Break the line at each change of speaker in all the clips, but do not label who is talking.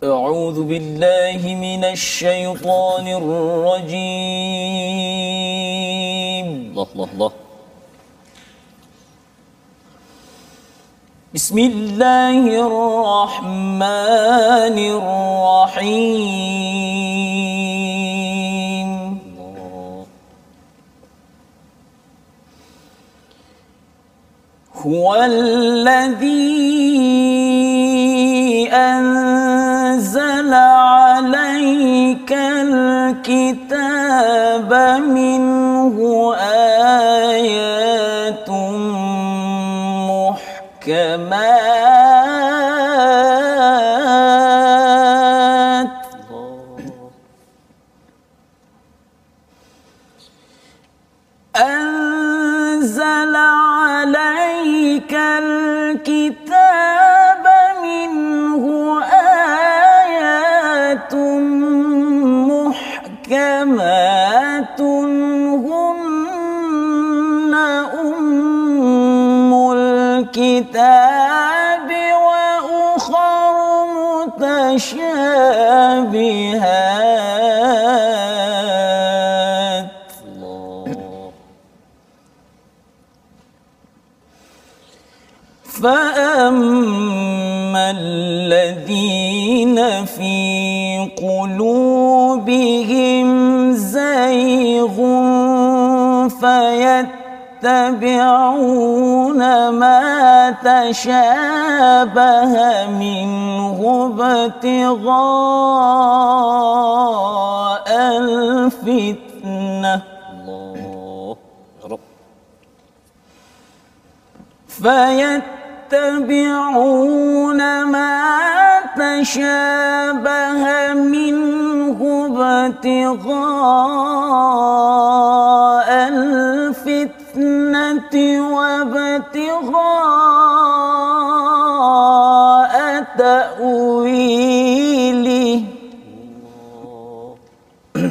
أعوذ بالله من الشيطان الرجيم. الله الله الله. بسم الله الرحمن الرحيم. هو الذي أنزل الكتاب منه متشابهات فأما الذين في قلوبهم زيغ فيتبعون ما تشابه منه ابتغاء الفتنة. الله فيتبعون ما تشابه منه ابتغاء الفتنة وابتغاء تأويله.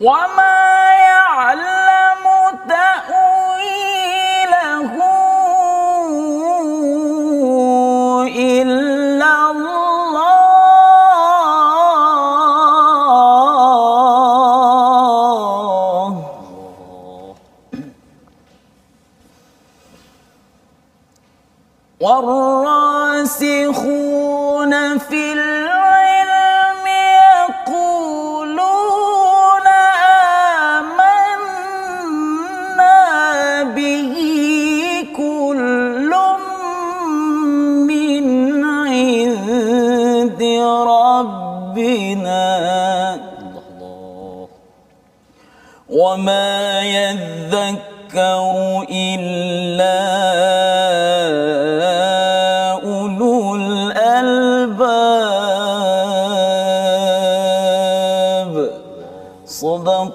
وما يعلم تأويله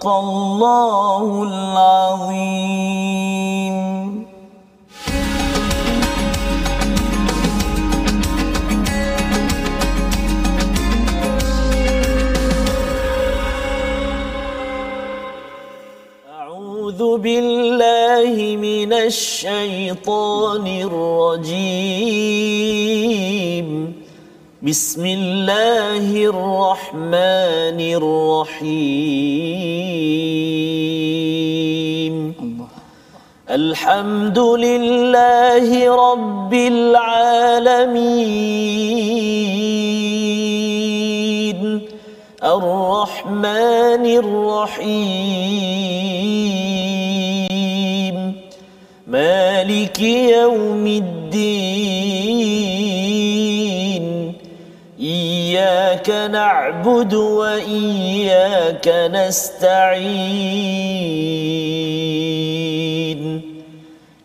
الله العظيم أعوذ بالله من الشيطان الرجيم بسم الله الرحمن الرحيم الحمد لله رب العالمين. الرحمن الرحيم. مالك يوم الدين. إياك نعبد وإياك نستعين.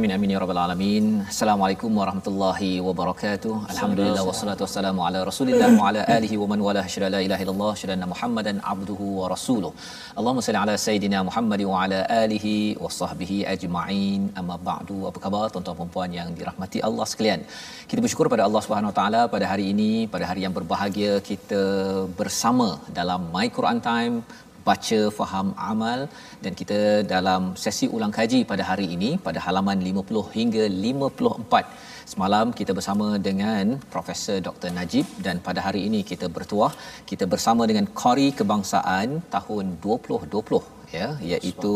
Amin amin ya rabbal alamin. Assalamualaikum warahmatullahi wabarakatuh. Alhamdulillah wassalatu wassalamu ala Rasulillah wa ala alihi wa man wala syada la ilaha illallah syada Muhammadan abduhu wa rasuluh. Allahumma salli ala sayidina Muhammad wa ala alihi wa sahbihi ajma'in. Amma ba'du. Apa khabar tuan-tuan dan puan yang dirahmati Allah sekalian? Kita bersyukur pada Allah Subhanahu wa taala pada hari ini, pada hari yang berbahagia kita bersama dalam My Quran Time baca faham amal dan kita dalam sesi ulang kaji pada hari ini pada halaman 50 hingga 54 semalam kita bersama dengan Profesor Dr Najib dan pada hari ini kita bertuah kita bersama dengan Qari Kebangsaan tahun 2020 ya iaitu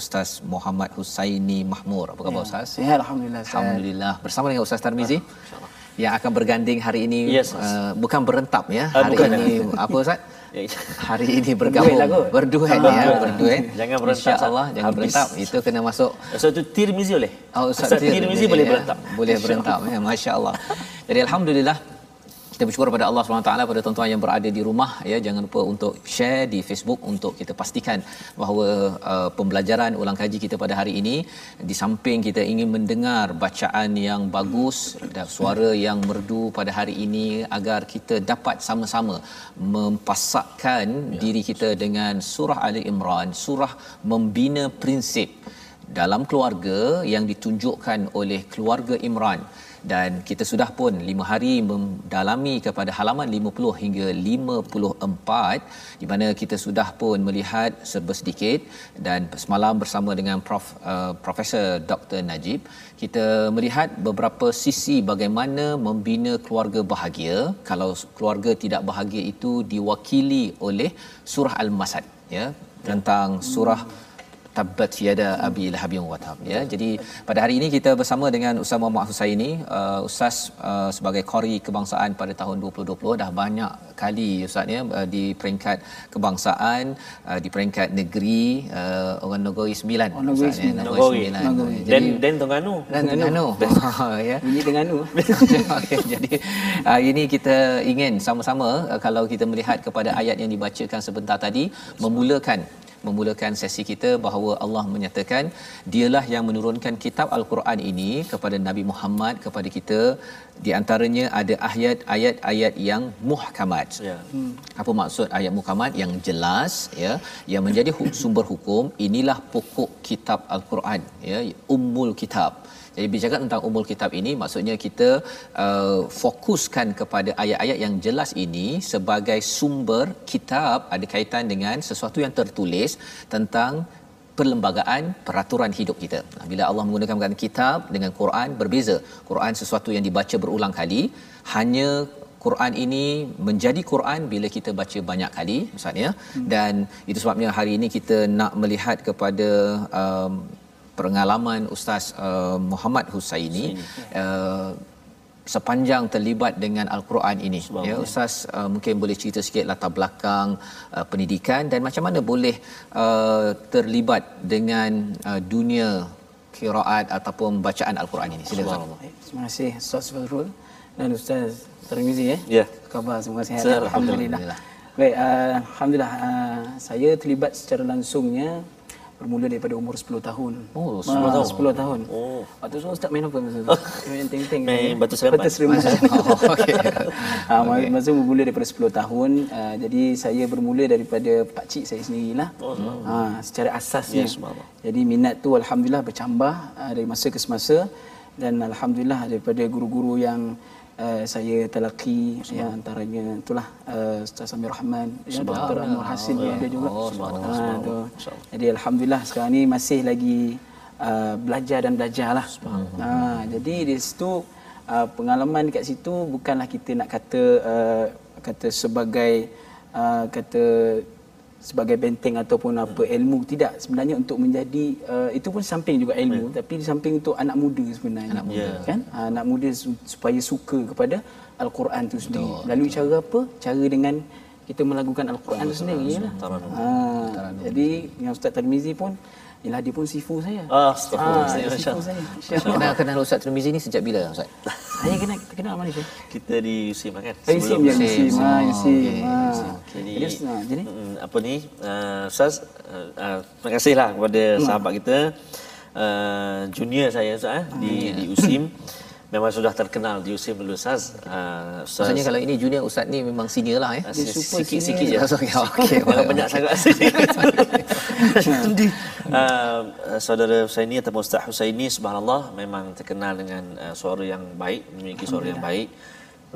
Ustaz Muhammad Husaini Mahmur apa khabar ya, Ustaz?
Sihat alhamdulillah.
Alhamdulillah bersama dengan Ustaz Tarmizi. Yang akan berganding hari ini yes, uh, bukan berentap ya. Uh, hari bukan. ini apa Ustaz? Hari ini bergabung. Berduet ya berduet.
Jangan berentak
insyaallah jangan berentak itu kena masuk.
So itu tirmizi boleh?
Oh ustaz tirmizi
boleh ya, berentak
boleh berentak ya masyaallah. Jadi alhamdulillah kita bersyukur pada Allah SWT pada tuan-tuan yang berada di rumah ya jangan lupa untuk share di Facebook untuk kita pastikan bahawa uh, pembelajaran ulang kaji kita pada hari ini di samping kita ingin mendengar bacaan yang bagus dan suara yang merdu pada hari ini agar kita dapat sama-sama mempasakkan ya. diri kita dengan surah Ali Imran surah membina prinsip dalam keluarga yang ditunjukkan oleh keluarga Imran. Dan kita sudah pun 5 hari mendalami kepada halaman 50 hingga 54 di mana kita sudah pun melihat serba sedikit dan semalam bersama dengan Prof uh, Profesor Dr Najib kita melihat beberapa sisi bagaimana membina keluarga bahagia. Kalau keluarga tidak bahagia itu diwakili oleh surah al-masad ya tentang surah hmm tabbat yada abi lahab wa tab ya. Jadi pada hari ini kita bersama dengan Ustaz Muhammad Husaini. Uh, ustaz uh, sebagai qari kebangsaan pada tahun 2020 dah banyak kali ustaz ya uh, di peringkat kebangsaan uh, di peringkat negeri uh, orang negeri 9
oh, negeri 9 ya, negeri
9 dan dan Terengganu.
Dan Terengganu.
Ya. Ini Terengganu.
Okay, jadi uh, ini kita ingin sama-sama uh, kalau kita melihat kepada ayat yang dibacakan sebentar tadi memulakan memulakan sesi kita bahawa Allah menyatakan dialah yang menurunkan kitab al-Quran ini kepada Nabi Muhammad kepada kita di antaranya ada ayat-ayat ayat yang muhkamat. Ya. Hmm. Apa maksud ayat muhkamat yang jelas ya yang menjadi sumber hukum inilah pokok kitab al-Quran ya ummul kitab. Jadi bicara tentang umul kitab ini maksudnya kita uh, fokuskan kepada ayat-ayat yang jelas ini sebagai sumber kitab ada kaitan dengan sesuatu yang tertulis tentang perlembagaan peraturan hidup kita. Bila Allah menggunakan kitab dengan Quran berbeza. Quran sesuatu yang dibaca berulang kali, hanya Quran ini menjadi Quran bila kita baca banyak kali misalnya hmm. dan itu sebabnya hari ini kita nak melihat kepada um, pengalaman Ustaz uh, Muhammad Husaini uh, sepanjang terlibat dengan Al-Quran ini. Ya Ustaz uh, mungkin boleh cerita sikit latar belakang uh, pendidikan dan macam mana boleh uh, terlibat dengan uh, dunia kiraat ataupun bacaan Al-Quran ini. Silakan.
Terima kasih Ustaz Fazrul dan Ustaz Termizi ya.
Ya.
Khabar semua sihat. Alhamdulillah. Baik, uh, alhamdulillah uh, saya terlibat secara langsungnya bermula daripada umur 10 tahun.
Oh, 10 Ma, tahun.
10 tahun. Oh. Waktu tu ustaz main apa masa tu? main ting-ting.
Main batu seremban.
Batu seremban. oh, okey. Ha, okay. masa bermula daripada 10 tahun. Uh, jadi saya bermula daripada pak cik saya sendirilah. Oh, ha, secara asasnya. Yes, jadi minat tu alhamdulillah bercambah uh, dari masa ke semasa dan alhamdulillah daripada guru-guru yang uh, saya telaki ya antaranya itulah uh, Ustaz Samir Rahman ya Dr. Anwar Hasin oh, ada juga. Uh, jadi alhamdulillah sekarang ni masih lagi uh, belajar dan belajarlah uh, jadi di situ uh, pengalaman dekat situ bukanlah kita nak kata uh, kata sebagai uh, kata sebagai benteng ataupun apa ilmu tidak. Sebenarnya untuk menjadi uh, itu pun samping juga ilmu yeah. tapi di samping untuk anak muda sebenarnya. Anak muda. Yeah. kan? Uh, anak muda supaya suka kepada al-Quran itu sendiri. Betul. melalui cara apa? Cara dengan kita melakukan al-Quran itu sendiri lah. Ha, jadi yang Ustaz Tarmizi pun Yalah dia pun sifu saya.
Ah, astagfirullah. Ah, sifu
saya. Kenal kenal Ustaz Tirmizi ni sejak bila Ustaz?
saya kenal kenal mana saya?
Kita di USIM kan.
Oh, USIM ya, USIM. Ah, USIM.
Jadi, jadi, apa ni? Uh, Ustaz, uh, uh, terima kasihlah kepada hmm. sahabat kita uh, junior saya Ustaz eh, di di USIM memang sudah terkenal di dulu Ustaz. Uh, Ustaz
Maksudnya kalau ini junior ustaz ni memang senior lah eh.
super
sikit-sikit je.
Okey okey.
Jangan banyak sangat Jadi uh, saudara Husaini ataupun Ustaz Husaini subhanallah memang terkenal dengan uh, suara yang baik, memiliki suara yang baik,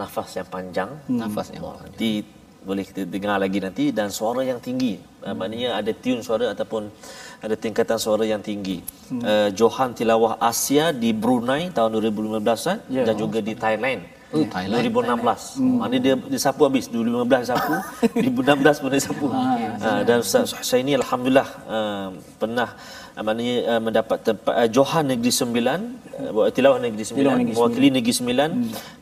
nafas yang panjang,
Nafas yang
Allah. Nanti boleh kita dengar lagi nanti dan suara yang tinggi. Uh, maknanya ada tune suara ataupun ada tingkatan suara yang tinggi. Uh, Johan Tilawah Asia di Brunei tahun 2015 kan?
Ya.
dan juga di Thailand.
Oh, Thailand.
2016. Hmm. Mana dia dia sapu habis 2015 dia sapu, 2016 pun dia sapu. Ah, dan Ustaz Husaini alhamdulillah uh, pernah uh, maknanya uh, mendapat tempat uh, Johan Negeri Sembilan uh, tilawah Negeri Sembilan mewakili Negeri Sembilan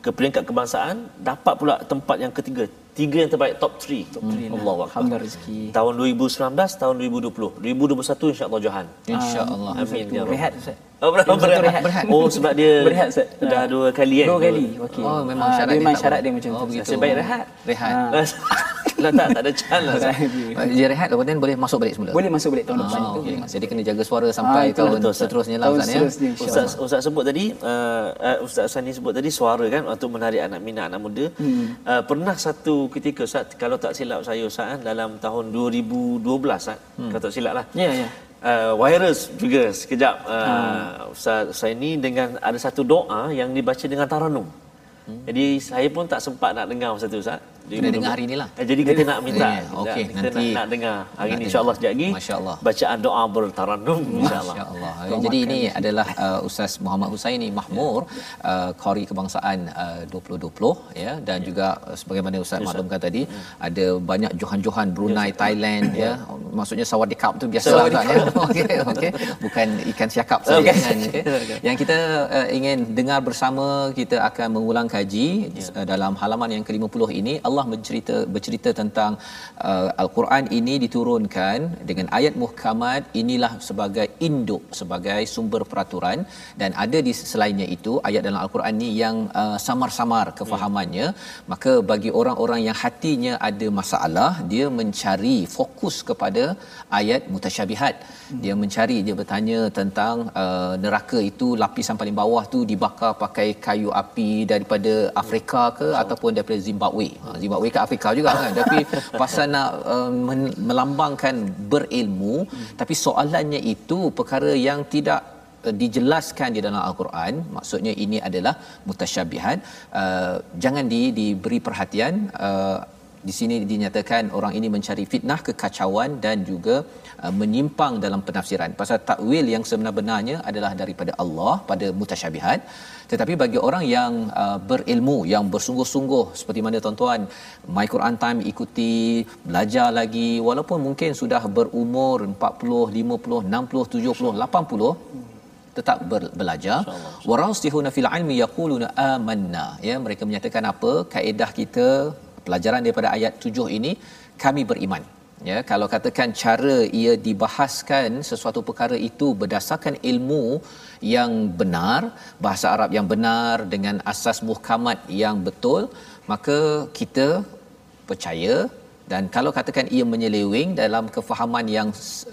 ke peringkat kebangsaan dapat pula tempat yang ketiga tiga yang terbaik top 3 top 3 Allah
Alhamdulillah rezeki.
tahun 2019 tahun 2020 2021 insyaallah Johan
Insyaallah.
amin ya
Rehat Ustaz.
Oh,
rehat.
berat. Oh, sebab dia
Berehat Ustaz.
dah dua kali kan?
Dua kali. Okey.
Oh, memang
Ah,
syarat
dia
dia
memang
tak
syarat dia macam
Oh,
tu.
begitu.
Nasib baik rehat.
Rehat.
Lah tak, tak ada chance lah.
Dia rehat kemudian boleh masuk balik semula.
Boleh masuk balik tahun depan
Ah,
itu.
okey.
boleh masuk.
Jadi kena jaga suara sampai
Ah,
tahun
betul,
seterusnya lah
Tahun
Ustaz ya.
Ustaz Ustaz sebut tadi uh, Ustaz Sani sebut tadi suara kan untuk menarik anak minat anak muda. Hmm. Uh, pernah satu ketika Ustaz kalau tak silap saya Ustaz kan, dalam tahun 2012 Ustaz hmm. kalau tak silap lah.
Ya, ya.
Uh, virus juga sekejap uh, Ustaz Sani dengan ada satu doa yang dibaca dengan taranum. Hmm. Jadi saya pun tak sempat nak dengar masa tu Ustaz.
Kena dengar hari ni lah.
Eh, Jadi kita nak minta.
Ya, okey,
kita
nanti
nak, nak dengar hari
nak
ni
dengar.
insya-Allah sekejap lagi.
Masya-Allah.
Bacaan doa bertaranum insya-Allah.
Masya-Allah. Jadi ini adalah uh, Ustaz Muhammad Husaini Mahmur uh, Qari Kebangsaan uh, 2020 ya dan juga uh, sebagaimana Ustaz maklumkan tadi ada banyak johan-johan Brunei, Thailand ya. Maksudnya sawadee cup tu biasalah kan ya. Okey okey. Bukan ikan siakap saja kan okey. Yang kita uh, ingin dengar bersama kita akan mengulang kaji uh, dalam halaman yang ke-50 ini Allah bercerita bercerita tentang uh, al-Quran ini diturunkan dengan ayat muhkamat inilah sebagai induk sebagai sumber peraturan. Dan ada di selainnya itu ayat dalam al-Quran ni yang uh, samar-samar kefahamannya. Maka bagi orang-orang yang hatinya ada masalah dia mencari fokus kepada ayat mutasyabihat. Dia mencari dia bertanya tentang uh, neraka itu lapisan paling bawah tu dibakar pakai kayu api daripada Afrika ke ataupun daripada Zimbabwe. Ha, Zimbabwe ke Afrika juga kan? Tapi pasal nak uh, men- melambangkan berilmu tapi soalannya itu perkara yang tidak uh, dijelaskan di dalam al-Quran. Maksudnya ini adalah mutasyabihat uh, jangan di diberi perhatian. Uh, di sini dinyatakan orang ini mencari fitnah kekacauan dan juga uh, menyimpang dalam penafsiran. Pasal takwil yang sebenar-benarnya adalah daripada Allah pada mutasyabihat tetapi bagi orang yang uh, berilmu yang bersungguh-sungguh seperti mana tuan-tuan My Quran Time ikuti belajar lagi walaupun mungkin sudah berumur 40 50 60 70 80 tetap ber- belajar. Warasihuna fil ilmi yaquluna amanna. Ya mereka menyatakan apa? Kaedah kita pelajaran daripada ayat 7 ini kami beriman ya kalau katakan cara ia dibahaskan sesuatu perkara itu berdasarkan ilmu yang benar bahasa Arab yang benar dengan asas muhkamat yang betul maka kita percaya. Dan kalau katakan ia menyeleweng dalam kefahaman yang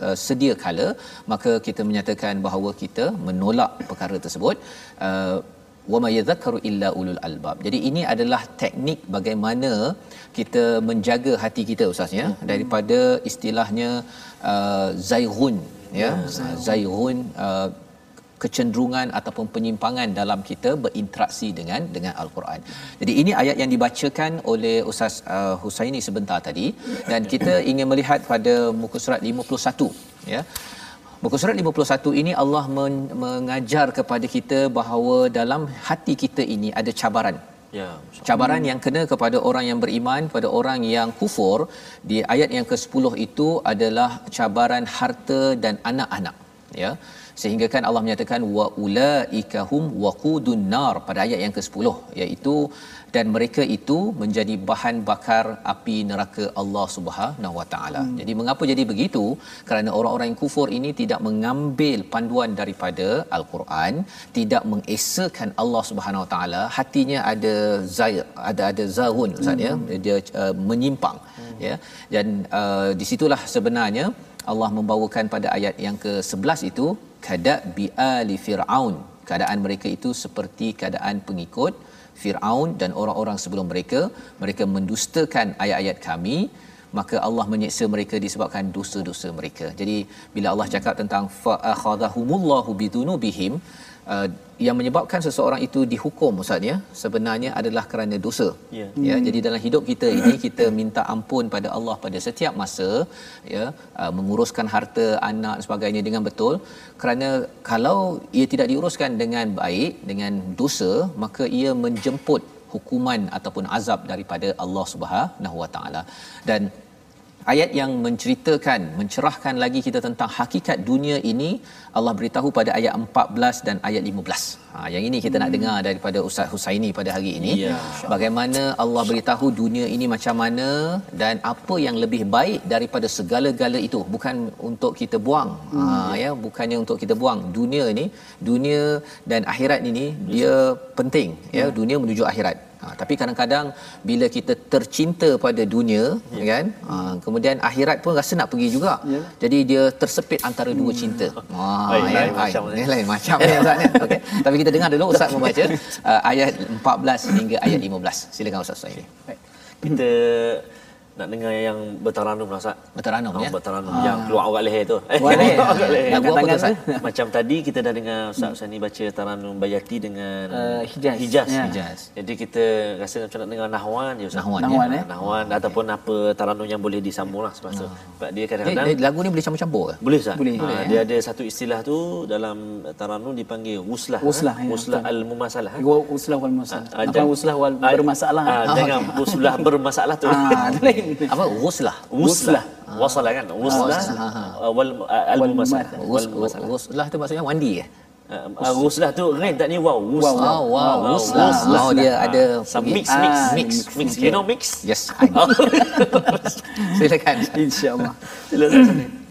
uh, sedia kala maka kita menyatakan bahawa kita menolak perkara tersebut. Uh, wama yadhakkaru illa ulul albab. Jadi ini adalah teknik bagaimana kita menjaga hati kita ustaz ya daripada istilahnya uh, zaighun ya zaighun uh, kecenderungan ataupun penyimpangan dalam kita berinteraksi dengan dengan al-Quran. Jadi ini ayat yang dibacakan oleh Ustaz uh, Husaini sebentar tadi dan kita ingin melihat pada muka surat 51 ya. Muka surat 51 ini Allah men- mengajar kepada kita bahawa dalam hati kita ini ada cabaran.
Ya.
Cabaran yang kena kepada orang yang beriman, pada orang yang kufur di ayat yang ke-10 itu adalah cabaran harta dan anak-anak. Ya. Sehingga kan Allah menyatakan wa ulaika hum waqudun nar pada ayat yang ke-10 iaitu dan mereka itu menjadi bahan bakar api neraka Allah Subhanahu Wa Taala. Hmm. Jadi mengapa jadi begitu? Kerana orang-orang yang kufur ini tidak mengambil panduan daripada al-Quran, tidak mengesakan Allah Subhanahu Wa Taala, hatinya ada zair, ada ada zaun Ustaz ya, dia uh, menyimpang hmm. ya. Dan uh, di situlah sebenarnya Allah membawakan pada ayat yang ke-11 itu kada bi ali fir'aun keadaan mereka itu seperti keadaan pengikut Firaun dan orang-orang sebelum mereka mereka mendustakan ayat-ayat kami maka Allah menyiksa mereka disebabkan dosa-dosa mereka. Jadi bila Allah cakap tentang fa akhadhahumullahu bidunubihim uh, yang menyebabkan seseorang itu dihukum ustaz ya sebenarnya adalah kerana dosa. Yeah. Ya, hmm. jadi dalam hidup kita ini kita minta ampun pada Allah pada setiap masa ya uh, menguruskan harta anak dan sebagainya dengan betul kerana kalau ia tidak diuruskan dengan baik dengan dosa maka ia menjemput hukuman ataupun azab daripada Allah Subhanahu Wa Taala dan ayat yang menceritakan mencerahkan lagi kita tentang hakikat dunia ini Allah beritahu pada ayat 14 dan ayat 15. Ha yang ini kita hmm. nak dengar daripada Ustaz Husaini pada hari ini. Ya. Bagaimana Allah beritahu dunia ini macam mana dan apa yang lebih baik daripada segala-gala itu bukan untuk kita buang. Hmm. Ha ya bukannya untuk kita buang. Dunia ini dunia dan akhirat ini dia penting ya hmm. dunia menuju akhirat. Ha, tapi kadang-kadang bila kita tercinta pada dunia ya. kan ha, kemudian akhirat pun rasa nak pergi juga. Ya. jadi dia tersepit antara dua hmm. cinta ha,
lain, ya, lain, macam
lain, lain macam ni ustaz ni? Okey. Tapi kita dengar dulu ustaz membaca uh, ayat 14 hingga ayat 15 silakan ustaz Suhaili
kita nak dengar yang bertaranum lah Ustaz.
Bertaranum oh, ya.
Bertaranum ha. yang keluar orang leher tu.
Keluar leher. Lagu
apa tu Ustaz? Macam tadi kita dah dengar Ustaz Ustaz ni baca taranum Bayati dengan uh,
Hijaz.
Hijaz.
Ya. Hijaz.
Jadi kita rasa macam nak dengar Nahwan je Ustaz.
Nahwan,
Nahwan ya.
Nahwan okay. ataupun apa taranum yang boleh disambung lah sebab, oh. sebab dia kadang-kadang.
Eh, eh, lagu ni boleh campur-campur ke?
Boleh Ustaz.
Boleh.
Ha, boleh dia ya. ada satu istilah tu dalam taranum dipanggil wuslah.
Wuslah.
Ha? Wuslah ya, al-mumasalah.
Ha? Wuslah wal-mumasalah. Ha, jangan wuslah wal bermasalah.
Ha, jangan wuslah bermasalah tu.
Ha, apa wuslah
wuslah wuslah wasala kan wuslah wal al mumasalah
wuslah tu maksudnya mandi ya
Uh, wuslah tu rain tak ni wow
wuslah wow, wow. wow. wuslah oh dia ada
uh, mix mix mix mix you know mix
yes silakan
insyaallah
silakan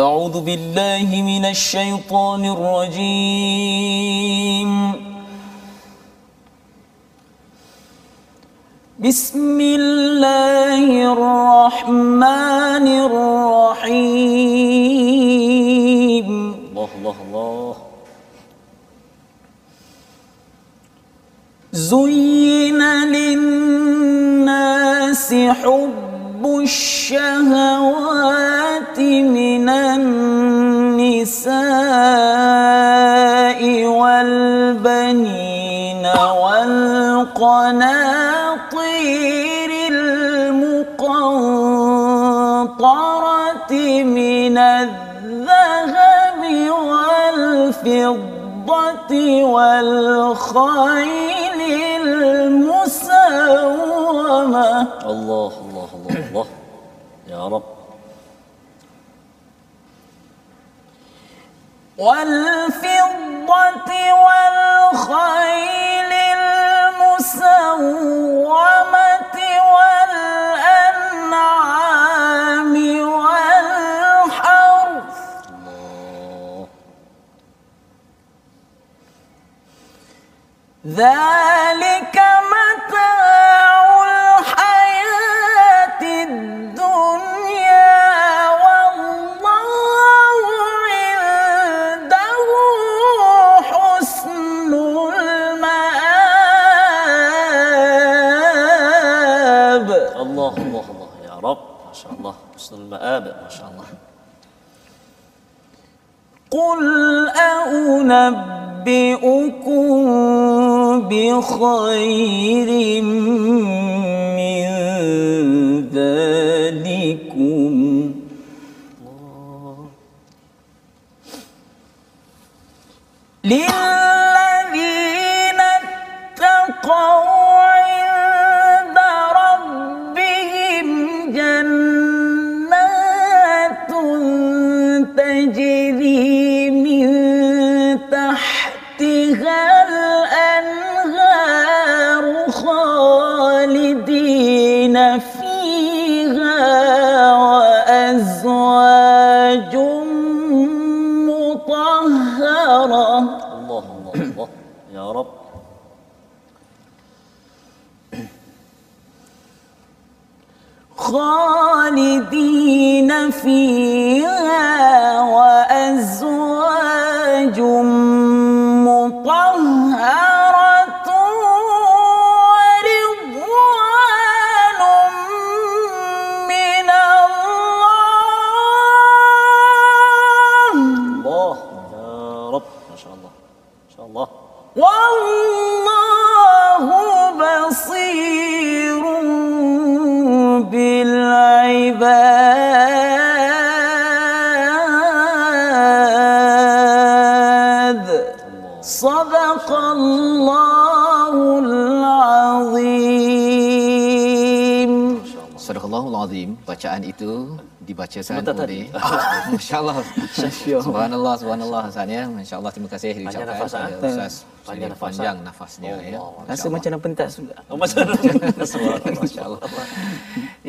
أعوذ بالله من الشيطان الرجيم بسم الله الرحمن الرحيم.
الله الله الله.
زين للناس حب الشهوات من النساء والبنين والقناه من الذهب والفضة والخيل المسومة.
الله الله الله الله. يا رب.
والفضة والخيل المسومة. المآب
ما شاء الله.
قل أنبئكم بخير من ذلكم نارا الله الله الله. يا رب. خالدين فيها
وأزواج Bacaan itu dibacakan
Sebentar tadi.
oleh Masya-Allah. Subhanallah, subhanallah Ustaz ya. Masya-Allah terima kasih diucapkan
nafas,
kepada
ah.
Ustaz.
Panjang
Panjang,
nafas,
panjang
ah.
nafasnya ya.
Rasa macam nak pentas juga.
Oh,
Masya-Allah.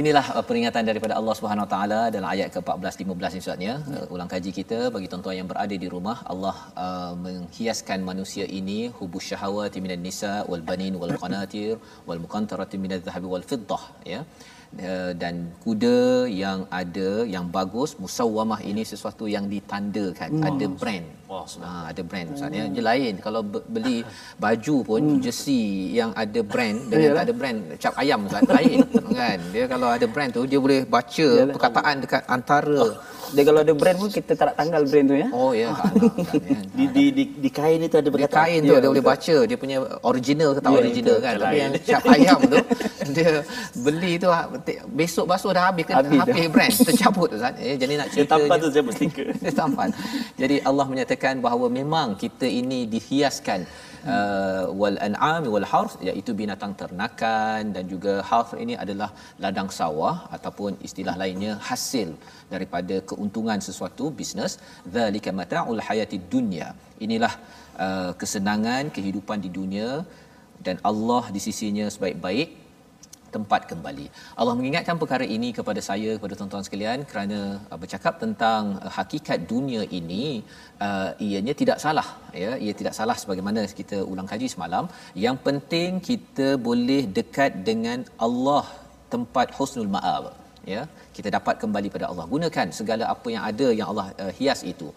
Inilah uh, peringatan daripada Allah Subhanahu Wa Taala dalam ayat ke-14 15 Ustaznya. Uh, ulang kaji kita bagi tuan-tuan yang berada di rumah, Allah uh, menghiaskan manusia ini hubus syahawati minan nisa wal banin wal qanatir wal muqantarati minadh dhahabi wal fiddah ya. Uh, dan kuda yang ada yang bagus musawwamah ini sesuatu yang ditandakan. Hmm. ada brand.
Wah,
ha, ada brand. Ustaz ya dia lain. Kalau be- beli baju pun hmm. jersey yang ada brand dengan tak ada brand cap ayam Ustaz lain kan? Dia kalau ada brand tu dia boleh baca
Yalah.
perkataan dekat antara
Dia kalau ada brand pun kita tak nak tanggal brand tu ya.
oh ya
di, di, di, di kain itu ada
dia
perkataan.
kain tu
Ya,
dia boleh
betul.
baca dia punya original ke tak
Ya,
original kan tapi yang cap ayam tu dia beli tu ha- besok basuh dah habis ke
Habis
habis, brand tercabut Ustaz eh, jadi nak
Dia
cerita
tampak tu saya berstiker.
dia tampan. Jadi Allah menyatakan bahawa memang kita ini dihiaskan uh, wal an'am wal harf iaitu binatang ternakan dan juga harf ini adalah ladang sawah ataupun istilah lainnya hasil daripada keuntungan sesuatu bisnes zalika mata'ul hayatid dunya. Inilah uh, kesenangan kehidupan di dunia dan Allah di sisinya sebaik-baik tempat kembali. Allah mengingatkan perkara ini kepada saya kepada tuan-tuan sekalian kerana uh, bercakap tentang uh, hakikat dunia ini uh, ianya tidak salah ya. Ia tidak salah sebagaimana kita ulang kaji semalam. Yang penting kita boleh dekat dengan Allah tempat husnul ma'ab ya. Kita dapat kembali pada Allah. Gunakan segala apa yang ada yang Allah uh, hias itu.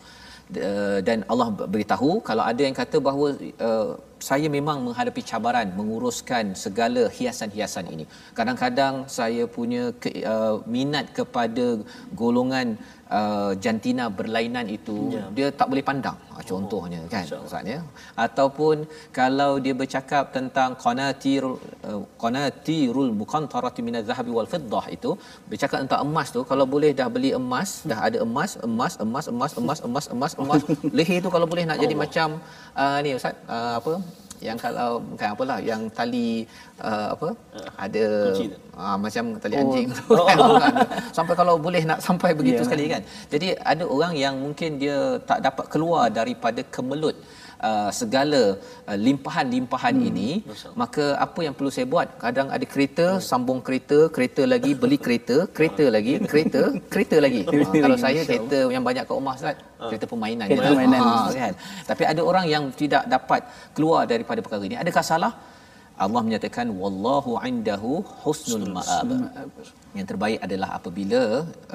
Uh, dan Allah beritahu kalau ada yang kata bahawa uh, saya memang menghadapi cabaran menguruskan segala hiasan-hiasan ini. Kadang-kadang saya punya ke, uh, minat kepada golongan uh, jantina berlainan itu
Ya.
dia tak boleh pandang. Ah, Contohnya kan Ustaz ya. Ataupun kalau dia bercakap tentang qanatir uh, qanatirul muqantarati minadh dhahabi wal fiddah itu bercakap tentang emas tu kalau boleh dah beli emas, dah ada emas, emas, emas, emas, emas, emas, emas, emas. Leher tu kalau boleh nak jadi macam uh, ni Ustaz uh, apa yang kalau bukan apalah yang tali uh, apa ada
Kunci tu?
uh, macam tali
Oh.
anjing tu kan Bukan. sampai kalau boleh nak sampai begitu
Ya.
sekali kan jadi ada orang yang mungkin dia tak dapat keluar daripada kemelut uh, segala uh, limpahan-limpahan hmm. ini maka apa yang perlu saya buat? Kadang ada kereta sambung kereta kereta lagi beli kereta kereta lagi kereta kereta lagi. Kalau saya kereta yang banyak kat rumah Ustaz kereta permainan.
Kereta
je.
permainan.
Ah, kan? Tapi ada orang yang tidak dapat keluar daripada perkara ini. Adakah salah? Allah menyatakan wallahu indahu husnul ma'ab. Yang terbaik adalah apabila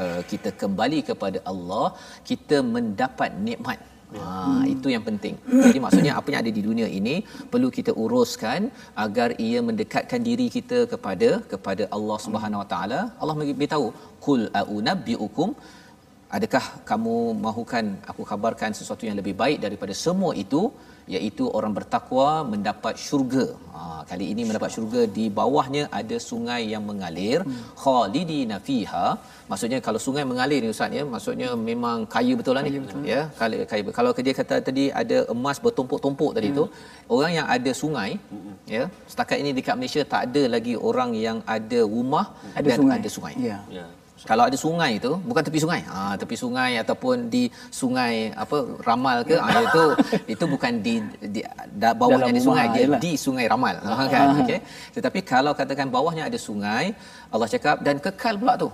uh, kita kembali kepada Allah kita mendapat nikmat Ha, itu yang penting. Jadi maksudnya apa yang ada di dunia ini perlu kita uruskan agar ia mendekatkan diri kita kepada kepada Allah Subhanahu Wa Taala. Allah beritahu, "Qul a'unabbiukum Adakah kamu mahukan aku kabarkan sesuatu yang lebih baik daripada semua itu iaitu orang bertakwa mendapat syurga. Ha, kali ini mendapat syurga di bawahnya ada sungai yang mengalir khalidina fiha. Maksudnya kalau sungai mengalir ni ustaz ya maksudnya memang kaya betul lah ni. Ya, kaya, kaya kalau dia kata tadi ada emas bertumpuk-tumpuk tadi tu, orang yang ada sungai ya, setakat ini dekat Malaysia tak ada lagi orang yang ada rumah
Ada
dan
sungai.
ada sungai.
Ya.
Ya.
Kalau ada sungai tu, bukan tepi sungai. Ha, tepi sungai ataupun di sungai apa Ramal ke, ha, itu itu bukan di, di da, bawahnya
Dalam
ada sungai, dia di sungai Ramal. Ha, kan? Okey. Tetapi kalau katakan bawahnya ada sungai, Allah cakap dan kekal pula tu.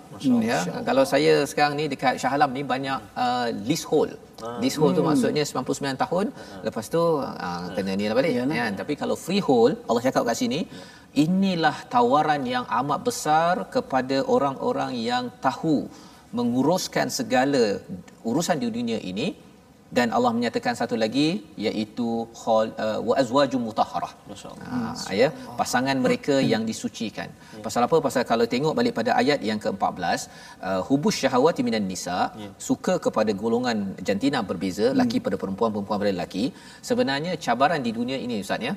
Ya. Kalau saya sekarang ni dekat Shah Alam ni banyak uh, leasehold. Leasehold tu maksudnya 99 tahun, lepas tu uh, kena ni lah balik. Kan? Tapi kalau freehold, Allah cakap kat sini, inilah tawaran yang amat besar kepada orang-orang yang tahu menguruskan segala urusan di dunia ini dan Allah menyatakan satu lagi iaitu khol uh, wa azwajum mutahharah.
Masya-Allah.
Ha, ya, pasangan mereka yang disucikan. Pasal apa? Pasal kalau tengok balik pada ayat yang ke-14, uh, hubus syahawati minan nisa, suka kepada golongan jantina berbeza, laki pada perempuan, perempuan pada lelaki. Sebenarnya cabaran di dunia ini ustaz ya,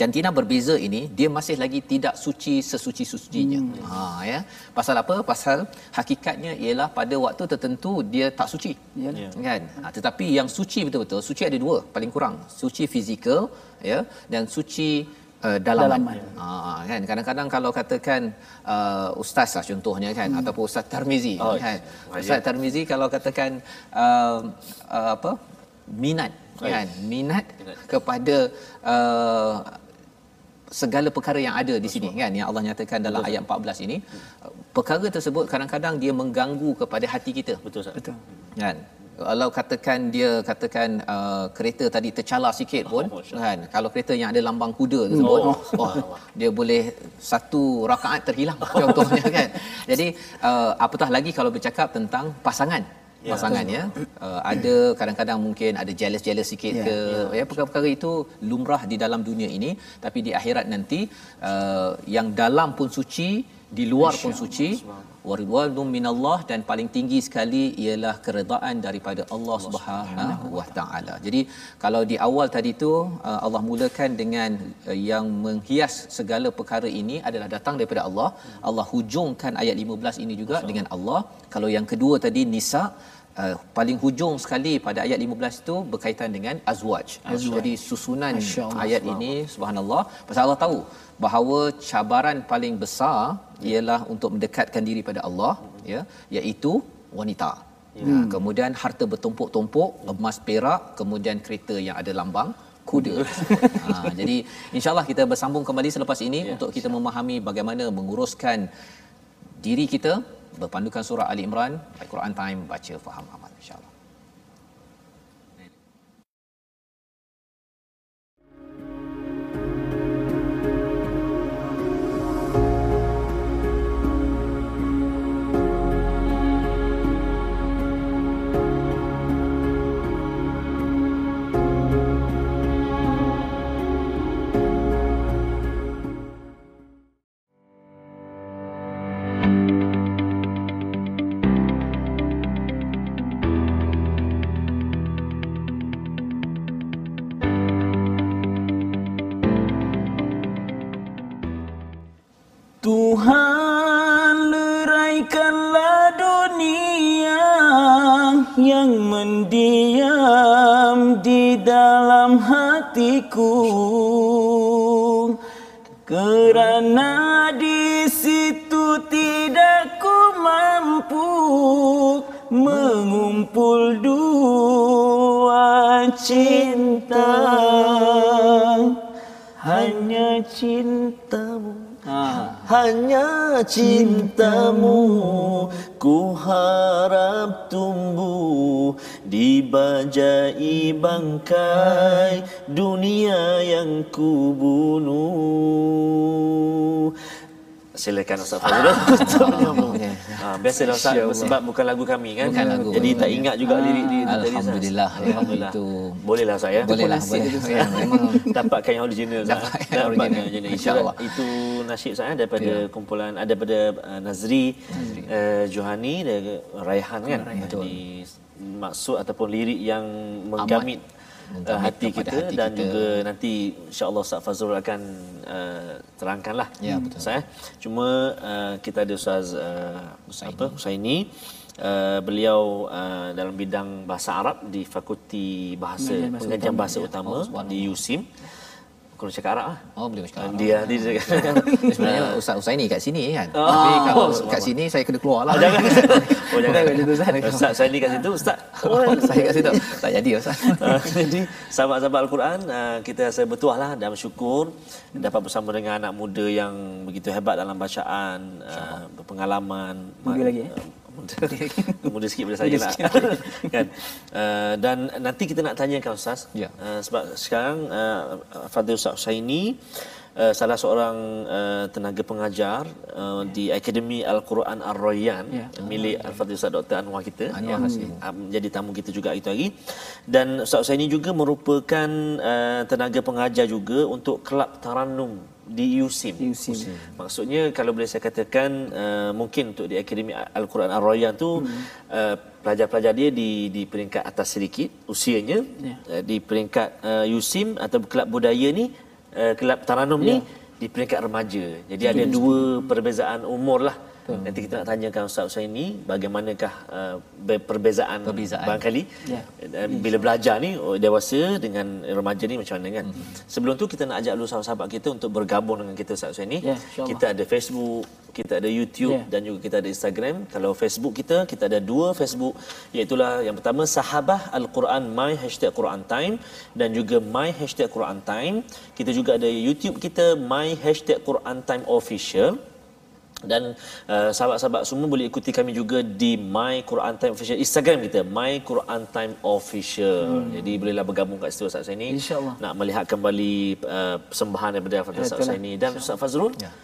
jantina berbeza ini dia masih lagi tidak suci sesuci-sucinya. Hmm. Ha ya. Pasal apa? Pasal hakikatnya ialah pada waktu tertentu dia tak suci.
Yalah.
Ya.
Kan? Ha, tetapi yang suci betul-betul, suci ada dua paling kurang. Suci fizikal ya dan suci uh, dalaman. dalaman. Ha, kan kadang-kadang kalau katakan uh, ustaz lah contohnya kan hmm. ataupun ustaz Tarmizi oh, kan. Ustaz Tarmizi kalau katakan uh, uh, apa minat kan? Minat, kepada uh, segala perkara yang ada di sini kan? Yang Allah nyatakan dalam betul, ayat 14 ini. Perkara tersebut kadang-kadang dia mengganggu kepada hati kita.
Betul betul.
Kan? Kalau katakan dia katakan uh, kereta tadi tercalar sikit pun oh, kan? Kalau kereta yang ada lambang kuda tersebut oh, oh, dia boleh satu rakaat terhilang contohnya kan? Jadi uh, apatah lagi kalau bercakap tentang pasangan pasangan ya uh, ada kadang-kadang mungkin ada jealous-jealous sikit ya, ke ya. ya perkara-perkara itu lumrah di dalam dunia ini tapi di akhirat nanti uh, yang dalam pun suci di luar pun suci waridwanum minallah dan paling tinggi sekali ialah keredaan daripada Allah Subhanahu wa taala. Jadi kalau di awal tadi tu uh, Allah mulakan dengan uh, yang menghias segala perkara ini adalah datang daripada Allah. Allah hujungkan ayat 15 ini juga dengan Allah. Kalau yang kedua tadi nisa uh, paling hujung sekali pada ayat 15 itu berkaitan dengan azwaj. azwaj. Jadi susunan ayat ini subhanallah pasal Allah tahu bahawa cabaran paling besar ialah untuk mendekatkan diri pada Allah ya iaitu wanita. Hmm. kemudian harta bertumpuk-tumpuk, emas perak, kemudian kereta yang ada lambang kuda. ha, jadi insyaallah kita bersambung kembali selepas ini ya, untuk kita memahami bagaimana menguruskan diri kita berpandukan surah Ali Imran, Al-Quran Time, baca, faham, amal insyaAllah.
Hatiku kerana di situ tidak ku mampu mengumpul dua cinta. Hanya cintamu. Hanya cintamu. Ku harap tumbuh di bajai bangkai dunia yang ku bunuh silakan Ustaz Fazrul untuk. Ha, biasalah Ustaz sebab bukan lagu kami kan. Bukan lagu Jadi tak ingat juga ha, lirik di
tadi Alhamdulillah. Ya, Alhamdulillah. Itu
bolehlah saya.
Bolehlah boleh. Ya,
memang dapatkan yang original Dapat yang original. original. Insya-Allah. Itu nasyid saya daripada ya. kumpulan ada daripada uh, Nazri, Nazri. Uh, Johani dan Raihan kan. Raihan. maksud ataupun lirik yang menggamit uh, hati kita hati dan kita. juga nanti insya-Allah Ustaz Fazrul akan uh, terangkanlah. Ya betul. Saya cuma uh, kita ada Ustaz uh, apa Usaini uh, beliau uh, dalam bidang bahasa Arab di Fakulti Bahasa Pengajian Bahasa Utama, Utama ya. di USIM. Kalau cakap Arab lah.
Oh, boleh cakap Arab.
Dia, dia, dia,
dia. Sebenarnya Ustaz-Ustaz ni kat sini kan. Oh, Tapi kalau oh, kat sini saya kena keluar lah. Oh, jangan.
Oh, jangan. Ustaz. Ustaz, saya ni kat situ. Ustaz.
Oh, saya kat situ. Tak jadi Ustaz.
Ah, jadi, sahabat-sahabat Al-Quran, ah, kita rasa bertuah lah dan bersyukur dapat bersama dengan anak muda yang begitu hebat dalam bacaan, ah, berpengalaman.
Muda lagi eh?
Mudah sikit pada saya lah. kan? Uh, dan nanti kita nak tanyakan Ustaz. Ya. Uh, sebab sekarang uh, Fadil Ustaz Husaini uh, salah seorang uh, tenaga pengajar uh, ya. di Akademi Al-Quran Ar-Royan ya. milik Al-Fadhil Ustaz Dr. Anwar kita Anwar yang uh, menjadi tamu kita juga itu hari. Dan Ustaz Husaini juga merupakan uh, tenaga pengajar juga untuk kelab Taranum di USIM. USIM. Maksudnya kalau boleh saya katakan uh, mungkin untuk di Akademi Al-Quran Ar-Royan tu hmm. uh, pelajar-pelajar dia di di peringkat atas sedikit usianya yeah. uh, di peringkat uh, USIM atau kelab budaya ni uh, kelab Taranum yeah. ni ya. di peringkat remaja. Jadi ada dua perbezaan umur lah Betul. Nanti kita nak tanyakan Ustaz Hussein ni bagaimanakah uh, perbezaan, perbezaan. barangkali yeah. uh, bila belajar ni oh, dewasa dengan remaja ni macam mana kan. Mm-hmm. Sebelum tu kita nak ajak dulu sahabat-sahabat kita untuk bergabung dengan kita Ustaz Hussein ni. Yeah, kita ada Facebook, kita ada YouTube yeah. dan juga kita ada Instagram. Kalau Facebook kita, kita ada dua Facebook iaitu yang pertama Sahabah Al-Quran My Hashtag Quran Time dan juga My Hashtag Quran Time. Kita juga ada YouTube kita My Hashtag Quran Time Official dan uh, sahabat-sahabat semua boleh ikuti kami juga di My Quran Time Official Instagram kita My Quran Time Official. Hmm. Jadi bolehlah bergabung kat situ Ustaz Saini.
Insya-Allah.
Nak melihat kembali uh, persembahan daripada Ustaz Saini dan Ustaz Fazrul. Ya.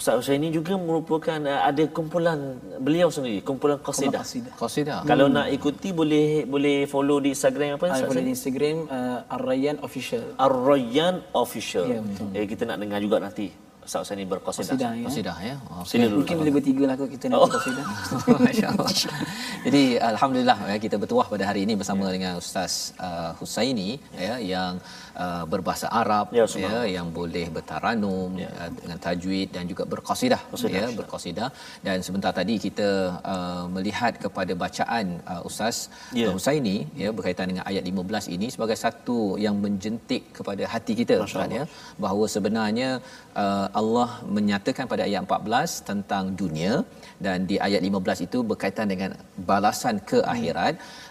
Ustaz Husaini juga merupakan uh, ada kumpulan beliau sendiri, kumpulan qasidah.
Qasidah.
Kalau hmm. nak ikuti boleh boleh follow di Instagram apa?
Saya follow di Instagram uh, Ar-Rayyan Official.
Ar-Rayyan Official. Ya, Eh kita nak dengar juga nanti. Ustaz Husaini berqasidah.
Qasidah ya. Qasidah ya.
Oh, okay. Mungkin boleh bertiga lah kita nak oh. qasidah.
Masya-Allah. Jadi alhamdulillah ya, kita bertuah pada hari ini bersama ya. dengan Ustaz uh, Husaini ya yang uh, berbahasa Arab ya, ya yang boleh bertaranum ya. uh, dengan tajwid dan juga berqasidah ya berqasidah dan sebentar tadi kita uh, melihat kepada bacaan uh, Ustaz ya. uh, Husaini ya berkaitan dengan ayat 15 ini sebagai satu yang menjentik kepada hati kita Ustaz ya bahawa sebenarnya uh, Allah menyatakan pada ayat 14 tentang dunia dan di ayat 15 itu berkaitan dengan balasan ke hmm.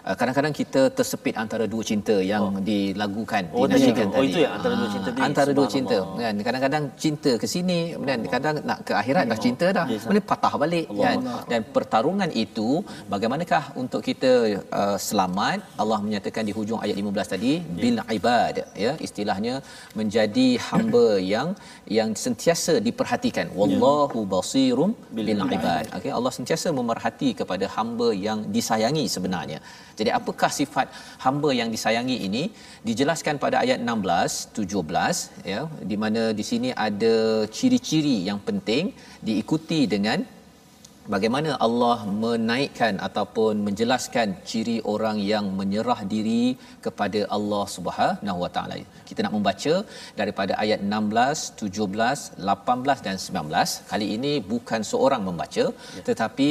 Uh, kadang-kadang kita tersepit antara dua cinta yang oh. dilagukan
oh, dinyanyikan oh, tadi. Oh itu ya antara dua cinta
ha, antara dua cinta kan kadang-kadang cinta ke sini kemudian kadang nak ke akhirat dah cinta dah kemudian patah balik Allah. kan Allah. dan pertarungan itu bagaimanakah untuk kita uh, selamat Allah menyatakan di hujung ayat 15 tadi ya. bil ibad ya istilahnya menjadi hamba yang yang sentiasa diperhatikan ya. wallahu basirum bil ibad okey Allah sentiasa memerhati kepada hamba yang disayangi sebenarnya jadi apakah sifat hamba yang disayangi ini dijelaskan pada ayat 16 17 ya di mana di sini ada ciri-ciri yang penting diikuti dengan bagaimana Allah menaikkan ataupun menjelaskan ciri orang yang menyerah diri kepada Allah Subhanahu Wa Taala. Kita nak membaca daripada ayat 16, 17, 18 dan 19. Kali ini bukan seorang membaca ya. tetapi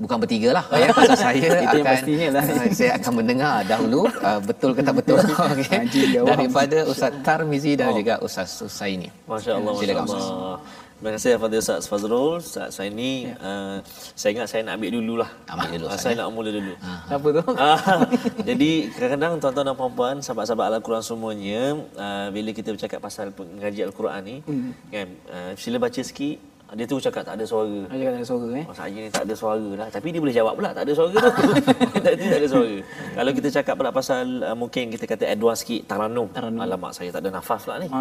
bukan bertiga lah ya pasal saya itu yang pastinya lah saya akan mendengar dahulu uh, betul ke tak betul okey daripada ustaz Tarmizi dan oh. juga ustaz Susaini
masya-Allah masya-Allah Terima kasih kepada Ustaz Fazrul. Ustaz saya ni ya. uh, saya ingat saya nak ambil dululah.
Ambil dulu. Uh,
saya nak mula dulu.
Uh, Apa tu?
Uh, jadi kadang-kadang tuan-tuan dan puan-puan, sahabat-sahabat Al-Quran semuanya, uh, bila kita bercakap pasal mengaji Al-Quran ni, hmm. kan, uh, sila baca sikit dia tu cakap tak ada suara.
Dia cakap tak ada suara eh.
Oh, saya ni tak ada suara lah. Tapi dia boleh jawab pula tak ada suara tu. tak, tak ada suara. Kalau kita cakap pula pasal uh, mungkin kita kata advance sikit taranum. taranum. Alamak saya tak ada nafas pula ni. Ha.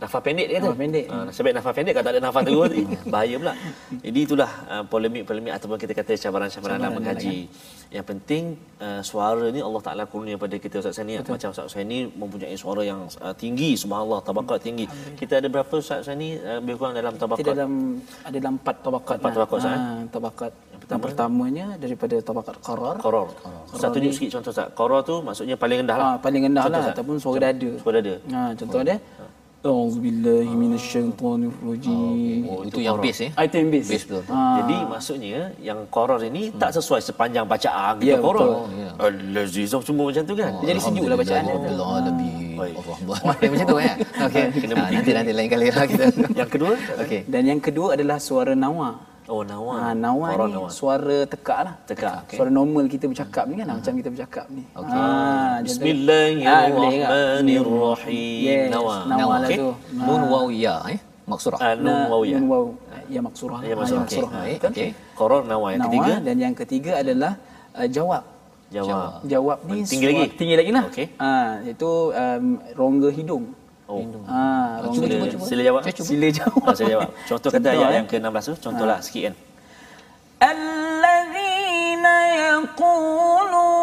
Nafas pendek dia kata.
Nafas pendek.
Ha, sebab nafas pendek kalau tak ada nafas terus ni bahaya pula. Jadi itulah uh, polemik-polemik ataupun kita kata cabaran-cabaran dalam mengaji. Yang penting uh, suara ni Allah Taala kurnia pada kita Ustaz Sani macam Ustaz Sani mempunyai suara yang uh, tinggi subhanallah tabakat tinggi. Kita ada berapa Ustaz Sani uh, lebih kurang dalam tabakat?
Kita dalam ada dalam empat tabakat.
Empat tabakat lah.
ha, tabakat. Yang, pertama, yang pertamanya daripada tabakat qarar.
Qarar. Satu tunjuk sikit contoh Ustaz. Qarar tu maksudnya paling rendah lah.
Ha, paling rendah contoh, lah ataupun suara dada.
Suara dada.
Ha, contoh dia. Ha. Auzubillahi minasyaitonirrajim.
Oh, itu yang base eh.
Ah, itu yang base.
base betul.
Ha. Jadi maksudnya yang qarar ini hmm. tak sesuai sepanjang bacaan kita ya, qarar. Ya. Al-lazizah semua macam tu kan.
Oh, Jadi sejuklah bacaan dia.
Alhamdulillah. Macam tu ya. Okey. Ha, nanti nanti lain kali lah kita.
yang kedua?
Okey. Dan yang kedua adalah suara nawa.
Oh nawa.
Ha, nawa ni nawa. suara tekak lah.
Tekak. Okay.
Suara normal kita bercakap ni kan. Ha. Macam kita bercakap ni.
Okay. Ha, Bismillahirrahmanirrahim.
Yes. Nawa. Nawa lah okay. tu.
Nun waw ya eh. Maksurah.
Uh, nun waw ya.
Nun waw ya maksurah.
Ya maksurah. Okay. Okay. okay. Koror nawa yang ketiga.
Dan yang ketiga adalah uh, jawab.
Jawab.
Jawab ni
tinggi lagi.
Tinggi lagi lah. Okay. Ha, itu um, rongga hidung.
Oh.
Ha, ah, ah
cuba, cuba, cuba. Sila jawab.
Cuba. Sila jawab.
Ha, sila jawab. Contoh kata ayat eh. yang ke-16 tu, contohlah ha. sikit kan. Allazina yaqulun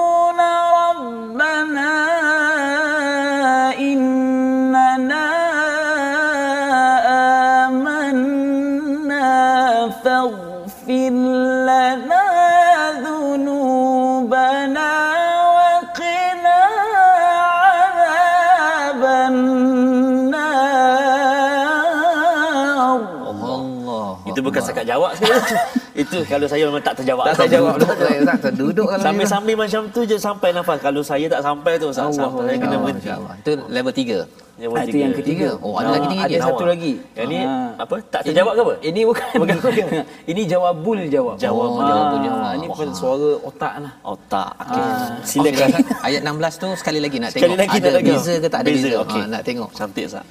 terjawab sekali. Itu kalau saya memang tak terjawab.
Tak terjawab. Tak terduduk.
Lah Sambil-sambil macam tu je sampai nafas. Kalau saya tak sampai tu. Allah sampai Allah saya kena berhenti.
Itu level tiga.
Level ah, itu yang ketiga.
Oh, ada ah, lagi tiga.
Ada satu lagi.
Yang ni ah. apa? Tak terjawab ke apa?
Ini bukan. bukan. ini jawabul jawab.
Jawab oh, jawabul ah,
jawab. Ini pun suara otak lah.
Otak. Okay. Ah, sila okay.
ayat 16 tu sekali lagi nak sekali tengok. Lagi ada beza ke tak ada beza?
beza. Okay.
Ah, nak tengok.
Cantik sah.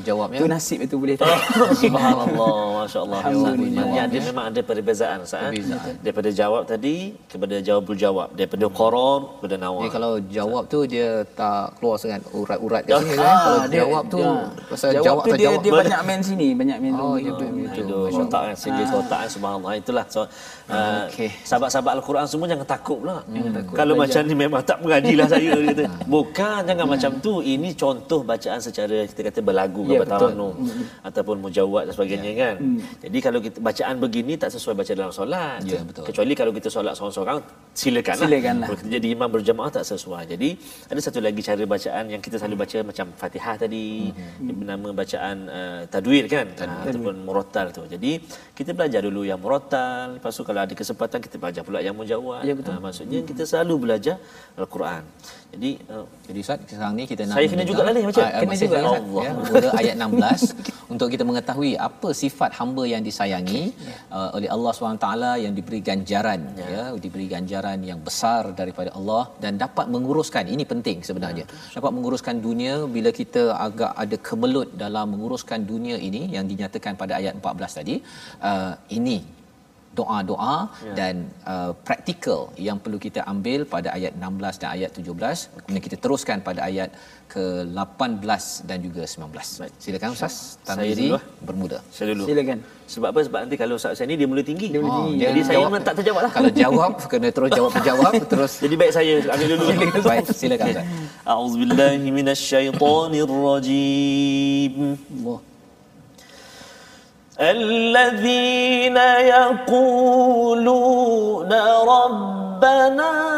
Jawabnya. Itu nasib itu boleh
tahu. Subhanallah, masya-Allah. Alhamdulillah. Dia memang ada perbezaan Ustaz. Eh? Daripada jawab tadi kepada jawabul jawab, daripada Quran kepada nawar.
Jadi kalau jawab tu dia tak keluar sangat urat-urat kat sini kan. Kalau jawab tu
pasal jawab tu dia, dia banyak main sini, banyak main
oh, itu. Itu otak kan, segi otak kan subhanallah. Itulah. So uh, sahabat-sahabat Al-Quran semua jangan takut pula. Kalau macam ni memang tak mengajilah saya kata. Bukan jangan macam tu. Ini contoh bacaan secara kita kata berlagu ke yeah, taranum mm. ataupun mujawad dan sebagainya yeah. kan. Mm. Jadi kalau kita bacaan begini tak sesuai baca dalam solat. Yeah, betul. Kecuali kalau kita solat seorang-seorang silakan
silakanlah.
Kalau kita jadi imam berjamaah tak sesuai. Jadi ada satu lagi cara bacaan yang kita selalu baca macam Fatihah tadi mm-hmm. bernama bacaan uh, tadwir kan tadwir. Uh, ataupun murattal tu. Jadi kita belajar dulu yang murattal, lepas tu kalau ada kesempatan kita belajar pula yang mujawad.
Ya, betul. Uh,
maksudnya mm. kita selalu belajar Al-Quran. Jadi
uh, jadi Ustaz sekarang ni kita nak
Saya kena juga lah ni macam
kena juga Allah. Ya, mula ayat 16 untuk kita mengetahui apa sifat hamba yang disayangi uh, oleh Allah SWT yang diberi ganjaran ya. ya diberi ganjaran yang besar daripada Allah dan dapat menguruskan ini penting sebenarnya ya. dapat menguruskan dunia bila kita agak ada kemelut dalam menguruskan dunia ini yang dinyatakan pada ayat 14 tadi uh, ini doa-doa ya. dan uh, praktikal yang perlu kita ambil pada ayat 16 dan ayat 17 kemudian kita teruskan pada ayat ke-18 dan juga 19 Baik. silakan ustaz Tamizi bermula
saya dulu.
Silakan.
Sebab apa? Sebab nanti kalau ustaz saya ni dia mula tinggi.
Dia mula oh, tinggi.
jadi saya memang tak terjawab lah.
Kalau jawab kena terus jawab terjawab terus
jadi baik saya ambil dulu.
Baik silakan ustaz.
Auzubillahi minasyaitonirrajim. Allah الذين يقولون ربنا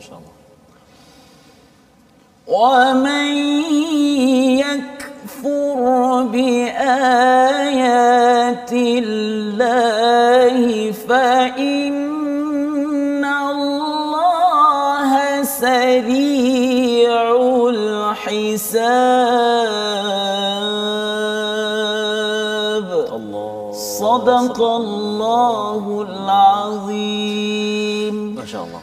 ما شاء الله.
ومن يكفر بآيات الله فإن الله سريع الحساب.
الله.
صدق الله العظيم.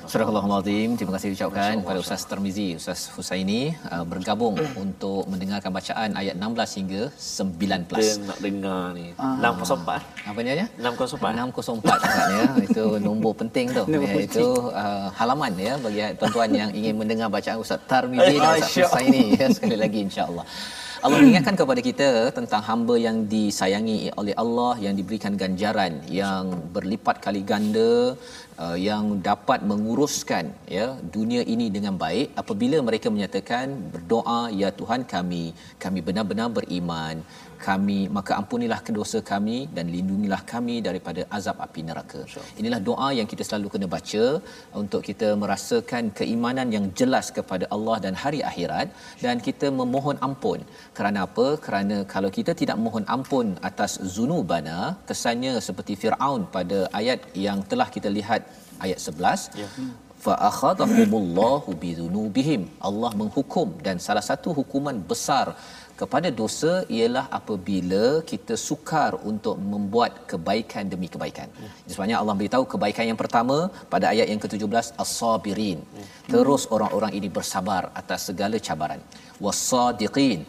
Surah Al-Azim. Terima kasih ucapkan kepada Ustaz Termizi, Ustaz Husaini uh, bergabung untuk mendengarkan bacaan ayat 16 hingga 19.
Dia nak dengar ni. Ah. 604.
Apa dia?
604.
604 agaknya. Itu nombor penting tu. ya, itu uh, halaman ya bagi tuan-tuan yang ingin mendengar bacaan Ustaz Termizi dan Ustaz Husaini ya sekali lagi insya-Allah. Allah mengingatkan kepada kita tentang hamba yang disayangi oleh Allah yang diberikan ganjaran yang berlipat kali ganda uh, yang dapat menguruskan ya dunia ini dengan baik. Apabila mereka menyatakan berdoa ya Tuhan kami kami benar-benar beriman kami maka ampunilah kedosa kami dan lindungilah kami daripada azab api neraka. Inilah doa yang kita selalu kena baca untuk kita merasakan keimanan yang jelas kepada Allah dan hari akhirat dan kita memohon ampun. Kerana apa? Kerana kalau kita tidak mohon ampun atas zunubana, kesannya seperti Firaun pada ayat yang telah kita lihat ayat 11. Ya fa akhadhahumullahu bidhunubihim Allah menghukum dan salah satu hukuman besar kepada dosa ialah apabila kita sukar untuk membuat kebaikan demi kebaikan. Hmm. Sebabnya Allah beritahu kebaikan yang pertama pada ayat yang ke-17 as-sabirin. Hmm. Terus orang-orang ini bersabar atas segala cabaran. Was-sadiqin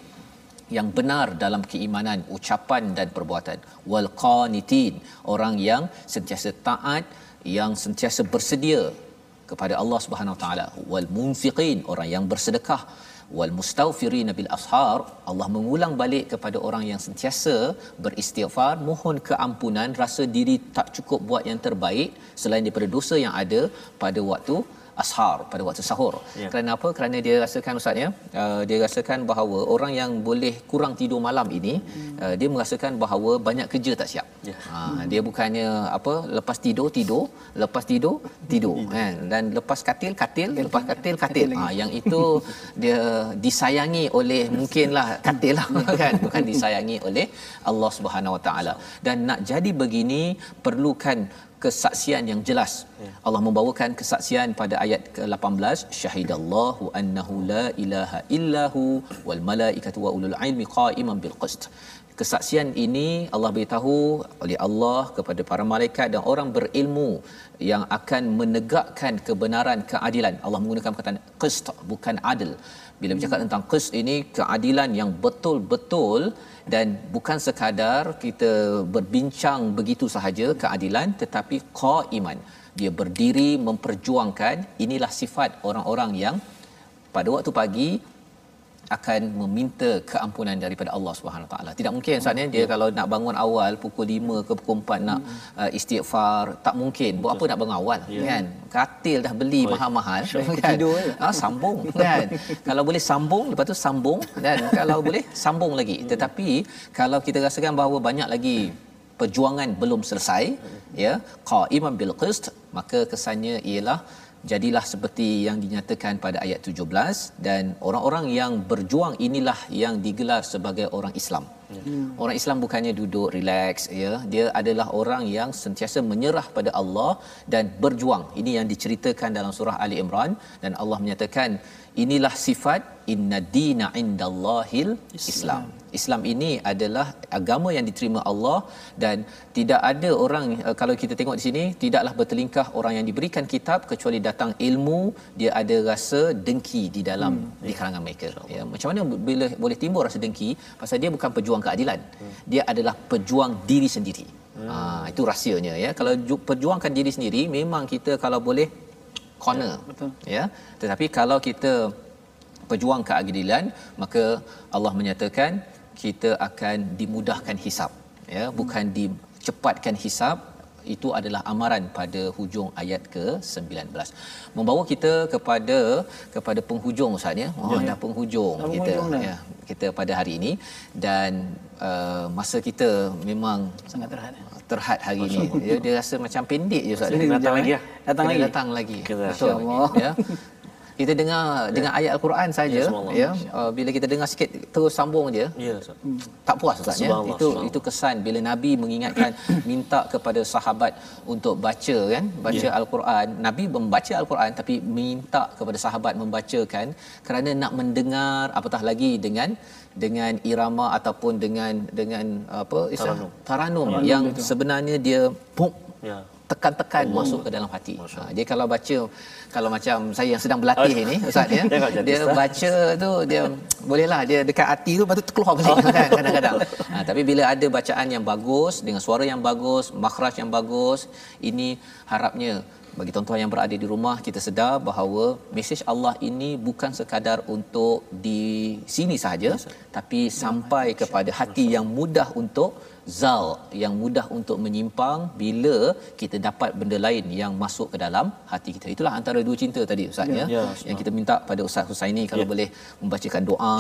yang benar dalam keimanan, ucapan dan perbuatan. Wal qanitin, orang yang sentiasa taat, yang sentiasa bersedia kepada Allah Subhanahu Wa Taala. Wal munfiqin, orang yang bersedekah wal mustaghfirin bil ashar Allah mengulang balik kepada orang yang sentiasa beristighfar mohon keampunan rasa diri tak cukup buat yang terbaik selain daripada dosa yang ada pada waktu ashar pada waktu sahur. Ya. Kerana apa? Kerana dia rasakan ustaz ya, uh, dia rasakan bahawa orang yang boleh kurang tidur malam ini hmm. uh, dia merasakan bahawa banyak kerja tak siap. Ya. Uh, dia bukannya apa lepas tidur tidur, lepas tidur tidur kan dan lepas katil katil, lepas katil katil. Ah uh, yang itu dia disayangi oleh mungkinlah katil lah kan bukan disayangi oleh Allah Subhanahu Wa Taala. Dan nak jadi begini perlukan kesaksian yang jelas. Ya. Allah membawakan kesaksian pada ayat ke-18 syahidallahu annahu la ilaha illahu wal malaikatu wa ulul ilmi qa'iman bil qist. Kesaksian ini Allah beritahu oleh Allah kepada para malaikat dan orang berilmu yang akan menegakkan kebenaran keadilan. Allah menggunakan perkataan qist bukan adil. Bila bercakap tentang qist ini keadilan yang betul-betul dan bukan sekadar kita berbincang begitu sahaja keadilan tetapi qaiman. Dia berdiri memperjuangkan. Inilah sifat orang-orang yang pada waktu pagi akan meminta keampunan daripada Allah Subhanahu taala. Tidak mungkin saatnya dia kalau nak bangun awal pukul 5 ke pukul 4 nak uh, istighfar, tak mungkin. Buat apa nak bangun awal ya. kan? Katil dah beli oh, mahal-mahal kan. Tidur ah sambung kan. kalau boleh sambung lepas tu sambung dan kalau boleh sambung lagi. Hmm. Tetapi kalau kita rasakan bahawa banyak lagi perjuangan belum selesai hmm. ya qaiman bil qist maka kesannya ialah jadilah seperti yang dinyatakan pada ayat 17 dan orang-orang yang berjuang inilah yang digelar sebagai orang Islam. Hmm. Orang Islam bukannya duduk relax ya, dia adalah orang yang sentiasa menyerah pada Allah dan berjuang. Ini yang diceritakan dalam surah Ali Imran dan Allah menyatakan inilah sifat inna dina indallahil Islam. Islam ini adalah agama yang diterima Allah dan tidak ada orang eh, kalau kita tengok di sini tidaklah bertelingkah orang yang diberikan kitab kecuali datang ilmu dia ada rasa dengki di dalam hmm. di kalangan mereka ya macam mana bila boleh timbul rasa dengki pasal dia bukan pejuang keadilan hmm. dia adalah pejuang diri sendiri hmm. ha, itu rahsianya ya kalau perjuangkan diri sendiri memang kita kalau boleh corner. Ya, betul. ya tetapi kalau kita pejuang keadilan maka Allah menyatakan kita akan dimudahkan hisap ya bukan dicepatkan hisap itu adalah amaran pada hujung ayat ke-19. Membawa kita kepada kepada penghujung ustaz ya. Oh ya, dah penghujung dah kita dah. ya kita pada hari ini. Dan uh, masa kita memang
sangat terhad
terhad hari ini ya, dia rasa macam pendek je ustaz.
Datang lagi ya?
Datang lagi? datang lagi. Betul. Ya. Kita dengar yeah. dengan ayat al-Quran saja. Yeah, ya. Uh, bila kita dengar sikit terus sambung je. Yeah, hmm. tak puas ustaz ya. Itu itu kesan bila nabi mengingatkan minta kepada sahabat untuk baca kan? Baca yeah. al-Quran. Nabi membaca al-Quran tapi minta kepada sahabat membacakan kerana nak mendengar apatah lagi dengan dengan irama ataupun dengan dengan apa istilah taranum, taranum, taranum yang betul. sebenarnya dia puk yeah tekan-tekan oh. masuk ke dalam hati. Ha, dia kalau baca kalau macam saya yang sedang berlatih ini ustaz ya. dia baca tu dia bolehlah dia dekat hati tu baru terkeluar balik oh. kan kadang-kadang. Ha, tapi bila ada bacaan yang bagus dengan suara yang bagus, makhraj yang bagus, ini harapnya bagi tuan-tuan yang berada di rumah kita sedar bahawa mesej Allah ini bukan sekadar untuk di sini sahaja yes, tapi sampai kepada hati yang mudah untuk zal yang mudah untuk menyimpang bila kita dapat benda lain yang masuk ke dalam hati kita itulah antara dua cinta tadi ustaz ya, ya. ya yang kita minta pada ustaz Husaini kalau ya. boleh membacakan doa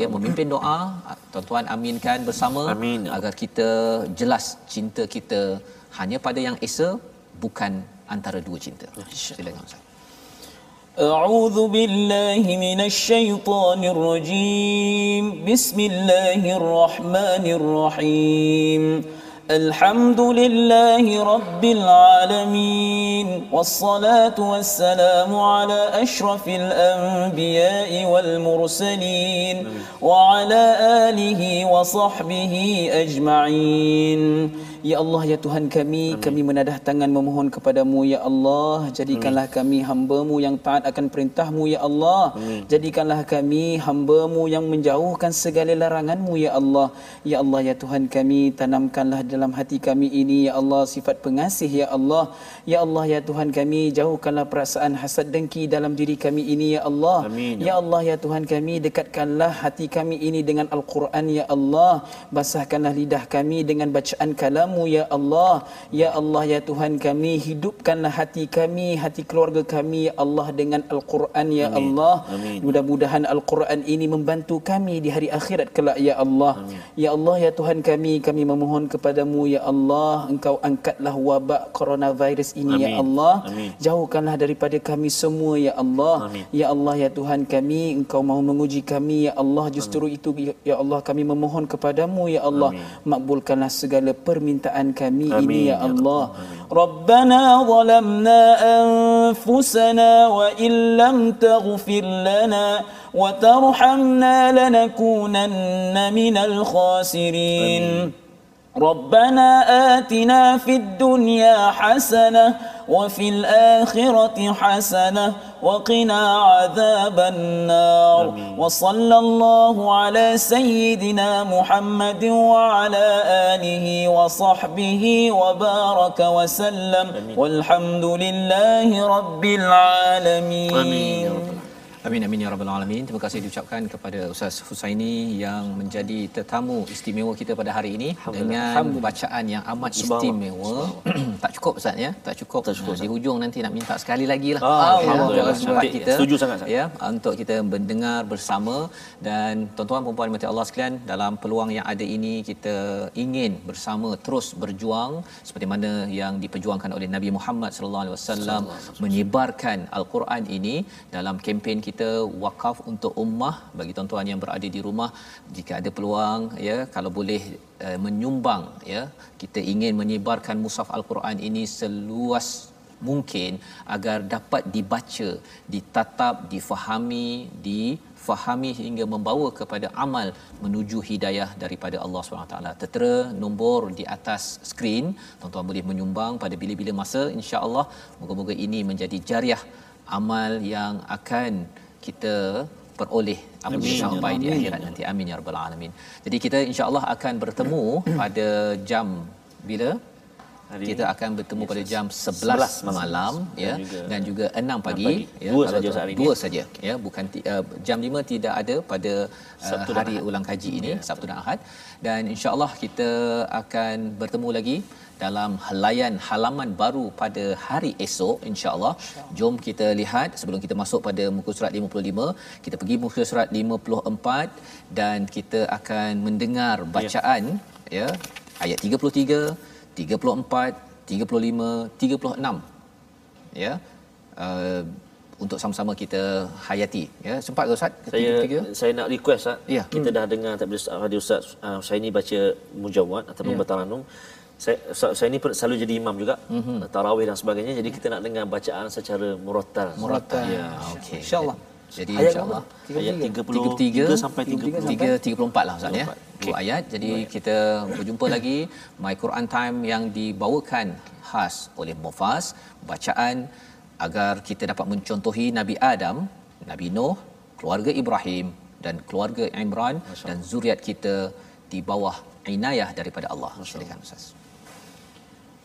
ya memimpin doa tuan-tuan aminkan bersama Amin. agar kita jelas cinta kita hanya pada yang esa bukan antara dua cinta. Silakan Ustaz.
أعوذ بالله من الشيطان الرجيم. بسم الله الرحمن الرحيم. الحمد لله رب العالمين. والصلاة والسلام على أشرف الأنبياء والمرسلين. وعلى آله وصحبه أجمعين. Ya Allah, Ya Tuhan kami, Amin. kami menadah tangan memohon kepadamu, Ya Allah. Jadikanlah Amin. kami hambamu yang taat akan perintahmu, Ya Allah. Amin. Jadikanlah kami hambamu yang menjauhkan segala laranganmu, Ya Allah. Ya Allah, Ya Tuhan kami, tanamkanlah dalam hati kami ini, Ya Allah, sifat pengasih, Ya Allah. Ya Allah, Ya Tuhan kami, jauhkanlah perasaan hasad dengki dalam diri kami ini, Ya Allah. Amin. Ya Allah, Ya Tuhan kami, dekatkanlah hati kami ini dengan Al-Quran, Ya Allah. Basahkanlah lidah kami dengan bacaan kalam kepadamu ya Allah ya Allah ya Tuhan kami hidupkanlah hati kami hati keluarga kami ya Allah dengan al-Quran ya Amin. Allah Amin. mudah-mudahan al-Quran ini membantu kami di hari akhirat kelak ya Allah Amin. ya Allah ya Tuhan kami kami memohon kepadamu ya Allah engkau angkatlah wabak coronavirus ini ya Amin. ya Allah Amin. jauhkanlah daripada kami semua ya Allah Amin. ya Allah ya Tuhan kami engkau mahu menguji kami ya Allah justru Amin. itu ya Allah kami memohon kepadamu ya Allah Amin. makbulkanlah segala permintaan permintaan kami Amin. ini ya, ya Allah. Rabbana zalamna anfusana wa illam taghfir lana wa tarhamna lanakunanna minal khasirin. Amin. ربنا آتنا في الدنيا حسنة وفي الآخرة حسنة وقنا عذاب النار أمين. وصلى الله على سيدنا محمد وعلى آله وصحبه وبارك وسلم أمين. والحمد لله رب العالمين
أمين. Amin amin ya rabbal alamin. Terima kasih diucapkan kepada Ustaz Husaini yang menjadi tetamu istimewa kita pada hari ini dengan bacaan yang amat istimewa. tak cukup Ustaz ya? Tak cukup. Tak cukup. Nah, di hujung nanti nak minta sekali lagi lah.
Ah, Alhamdulillah. Ya, kita
setuju sangat Ya, untuk kita mendengar bersama dan tuan-tuan puan-puan mati Allah sekalian dalam peluang yang ada ini kita ingin bersama terus berjuang seperti mana yang diperjuangkan oleh Nabi Muhammad sallallahu alaihi wasallam menyebarkan al-Quran ini dalam kempen kita wakaf untuk ummah bagi tuan-tuan yang berada di rumah jika ada peluang ya kalau boleh uh, menyumbang ya kita ingin menyebarkan mushaf al-Quran ini seluas mungkin agar dapat dibaca, ditatap, difahami, difahami hingga membawa kepada amal menuju hidayah daripada Allah SWT. Tertera nombor di atas skrin, tuan-tuan boleh menyumbang pada bila-bila masa insya-Allah. Moga-moga ini menjadi jariah amal yang akan kita peroleh apabila amin. sampai di akhirat nanti. Amin ya rabbal alamin. Jadi kita insyaallah akan bertemu pada jam bila? Hari kita akan bertemu pada jam 11, 11 malam. ya dan juga, dan juga 6 pagi, 6 pagi.
ya. Dua saja hari
dua saja ya. Bukan uh, jam 5 tidak ada pada uh, hari ulang kaji ini ya, Sabtu dan Ahad. Dan insyaallah kita akan bertemu lagi dalam helaian halaman baru pada hari esok insyaallah. Jom kita lihat sebelum kita masuk pada muka surat 55 kita pergi muka surat 54 dan kita akan mendengar bacaan ya, ya ayat 33 34 35 36 ya. Uh, untuk sama-sama kita hayati ya. Sempat ke ustaz?
Saya saya nak request ustaz. Ya. kita hmm. dah dengar tadi radio ustaz uh, saya ni baca mujawad ataupun ya. bataranum saya saya ni selalu jadi imam juga. Mm-hmm. tarawih dan sebagainya. Jadi kita nak dengar bacaan secara murattal.
Murattal. Ya. Okey. Insyaallah jadi
insyaallah. ayat 33 sampai
33 34 lah ustaz ya. Okay. ayat. Jadi kita berjumpa lagi. My Quran time yang dibawakan khas oleh Mufas bacaan agar kita dapat mencontohi Nabi Adam Nabi Nuh keluarga Ibrahim dan keluarga Imran dan zuriat kita di bawah inayah daripada Allah. Silakan Ustaz.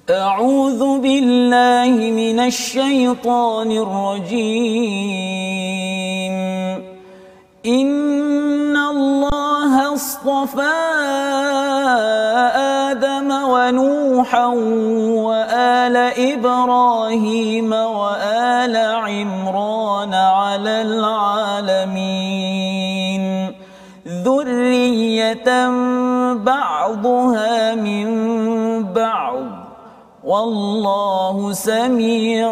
أعوذ بالله من الشيطان الرجيم. إن الله اصطفى آدم ونوحا وآل إبراهيم وآل عمران على العالمين. ذرية بعضها من بعض. والله سميع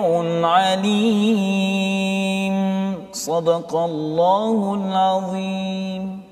عليم. صدق الله العظيم.